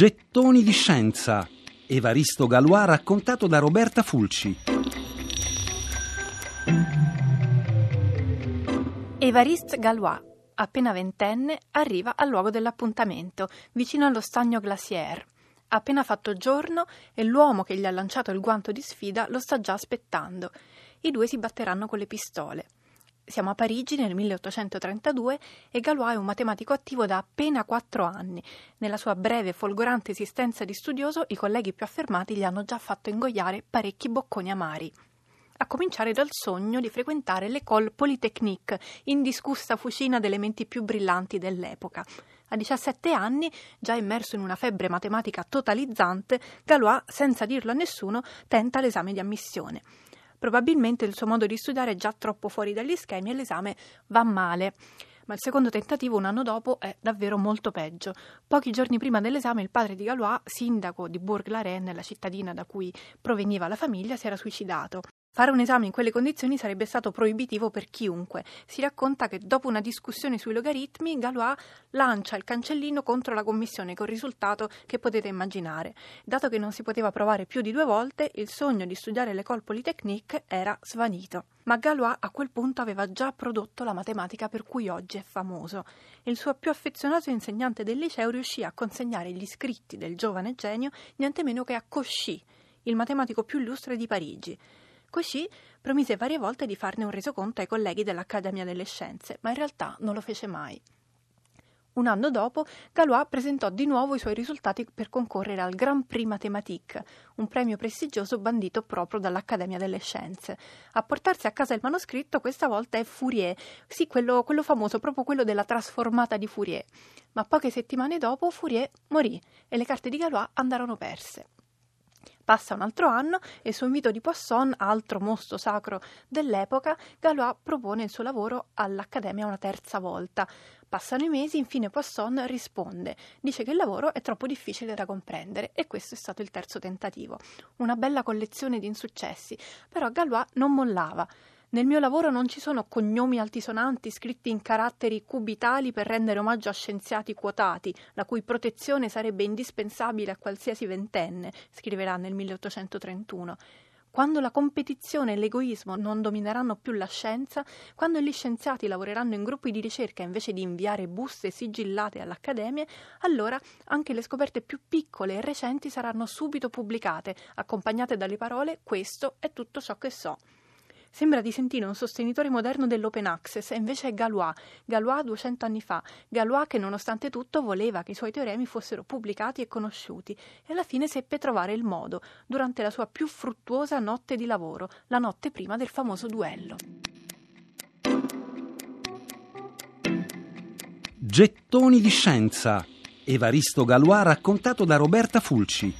Gettoni di scienza. Evaristo Galois raccontato da Roberta Fulci. Evariste Galois, appena ventenne, arriva al luogo dell'appuntamento, vicino allo stagno Glacier. Appena fatto giorno e l'uomo che gli ha lanciato il guanto di sfida lo sta già aspettando. I due si batteranno con le pistole. Siamo a Parigi nel 1832 e Galois è un matematico attivo da appena quattro anni. Nella sua breve e folgorante esistenza di studioso, i colleghi più affermati gli hanno già fatto ingoiare parecchi bocconi amari a cominciare dal sogno di frequentare l'École Polytechnique, indiscussa fucina delle menti più brillanti dell'epoca. A 17 anni, già immerso in una febbre matematica totalizzante, Galois, senza dirlo a nessuno, tenta l'esame di ammissione. Probabilmente il suo modo di studiare è già troppo fuori dagli schemi e l'esame va male. Ma il secondo tentativo, un anno dopo, è davvero molto peggio. Pochi giorni prima dell'esame, il padre di Galois, sindaco di Bourg-la-Reine, la cittadina da cui proveniva la famiglia, si era suicidato. Fare un esame in quelle condizioni sarebbe stato proibitivo per chiunque. Si racconta che dopo una discussione sui logaritmi, Galois lancia il cancellino contro la commissione con il risultato che potete immaginare. Dato che non si poteva provare più di due volte, il sogno di studiare l'École Polytechnique era svanito. Ma Galois a quel punto aveva già prodotto la matematica per cui oggi è famoso. Il suo più affezionato insegnante del liceo riuscì a consegnare gli scritti del giovane genio niente meno che a Cauchy, il matematico più illustre di Parigi. Così promise varie volte di farne un resoconto ai colleghi dell'Accademia delle Scienze, ma in realtà non lo fece mai. Un anno dopo, Galois presentò di nuovo i suoi risultati per concorrere al Grand Prix Mathématique, un premio prestigioso bandito proprio dall'Accademia delle Scienze. A portarsi a casa il manoscritto questa volta è Fourier, sì, quello, quello famoso, proprio quello della trasformata di Fourier. Ma poche settimane dopo Fourier morì e le carte di Galois andarono perse. Passa un altro anno e su invito di Poisson, altro mostro sacro dell'epoca, Galois propone il suo lavoro all'Accademia una terza volta. Passano i mesi, infine Poisson risponde, dice che il lavoro è troppo difficile da comprendere e questo è stato il terzo tentativo. Una bella collezione di insuccessi, però Galois non mollava. Nel mio lavoro non ci sono cognomi altisonanti scritti in caratteri cubitali per rendere omaggio a scienziati quotati, la cui protezione sarebbe indispensabile a qualsiasi ventenne, scriverà nel 1831. Quando la competizione e l'egoismo non domineranno più la scienza, quando gli scienziati lavoreranno in gruppi di ricerca invece di inviare buste sigillate all'Accademia, allora anche le scoperte più piccole e recenti saranno subito pubblicate, accompagnate dalle parole questo è tutto ciò che so. Sembra di sentire un sostenitore moderno dell'open access e invece è Galois, Galois 200 anni fa, Galois che nonostante tutto voleva che i suoi teoremi fossero pubblicati e conosciuti e alla fine seppe trovare il modo durante la sua più fruttuosa notte di lavoro, la notte prima del famoso duello. Gettoni di scienza. Evaristo Galois raccontato da Roberta Fulci.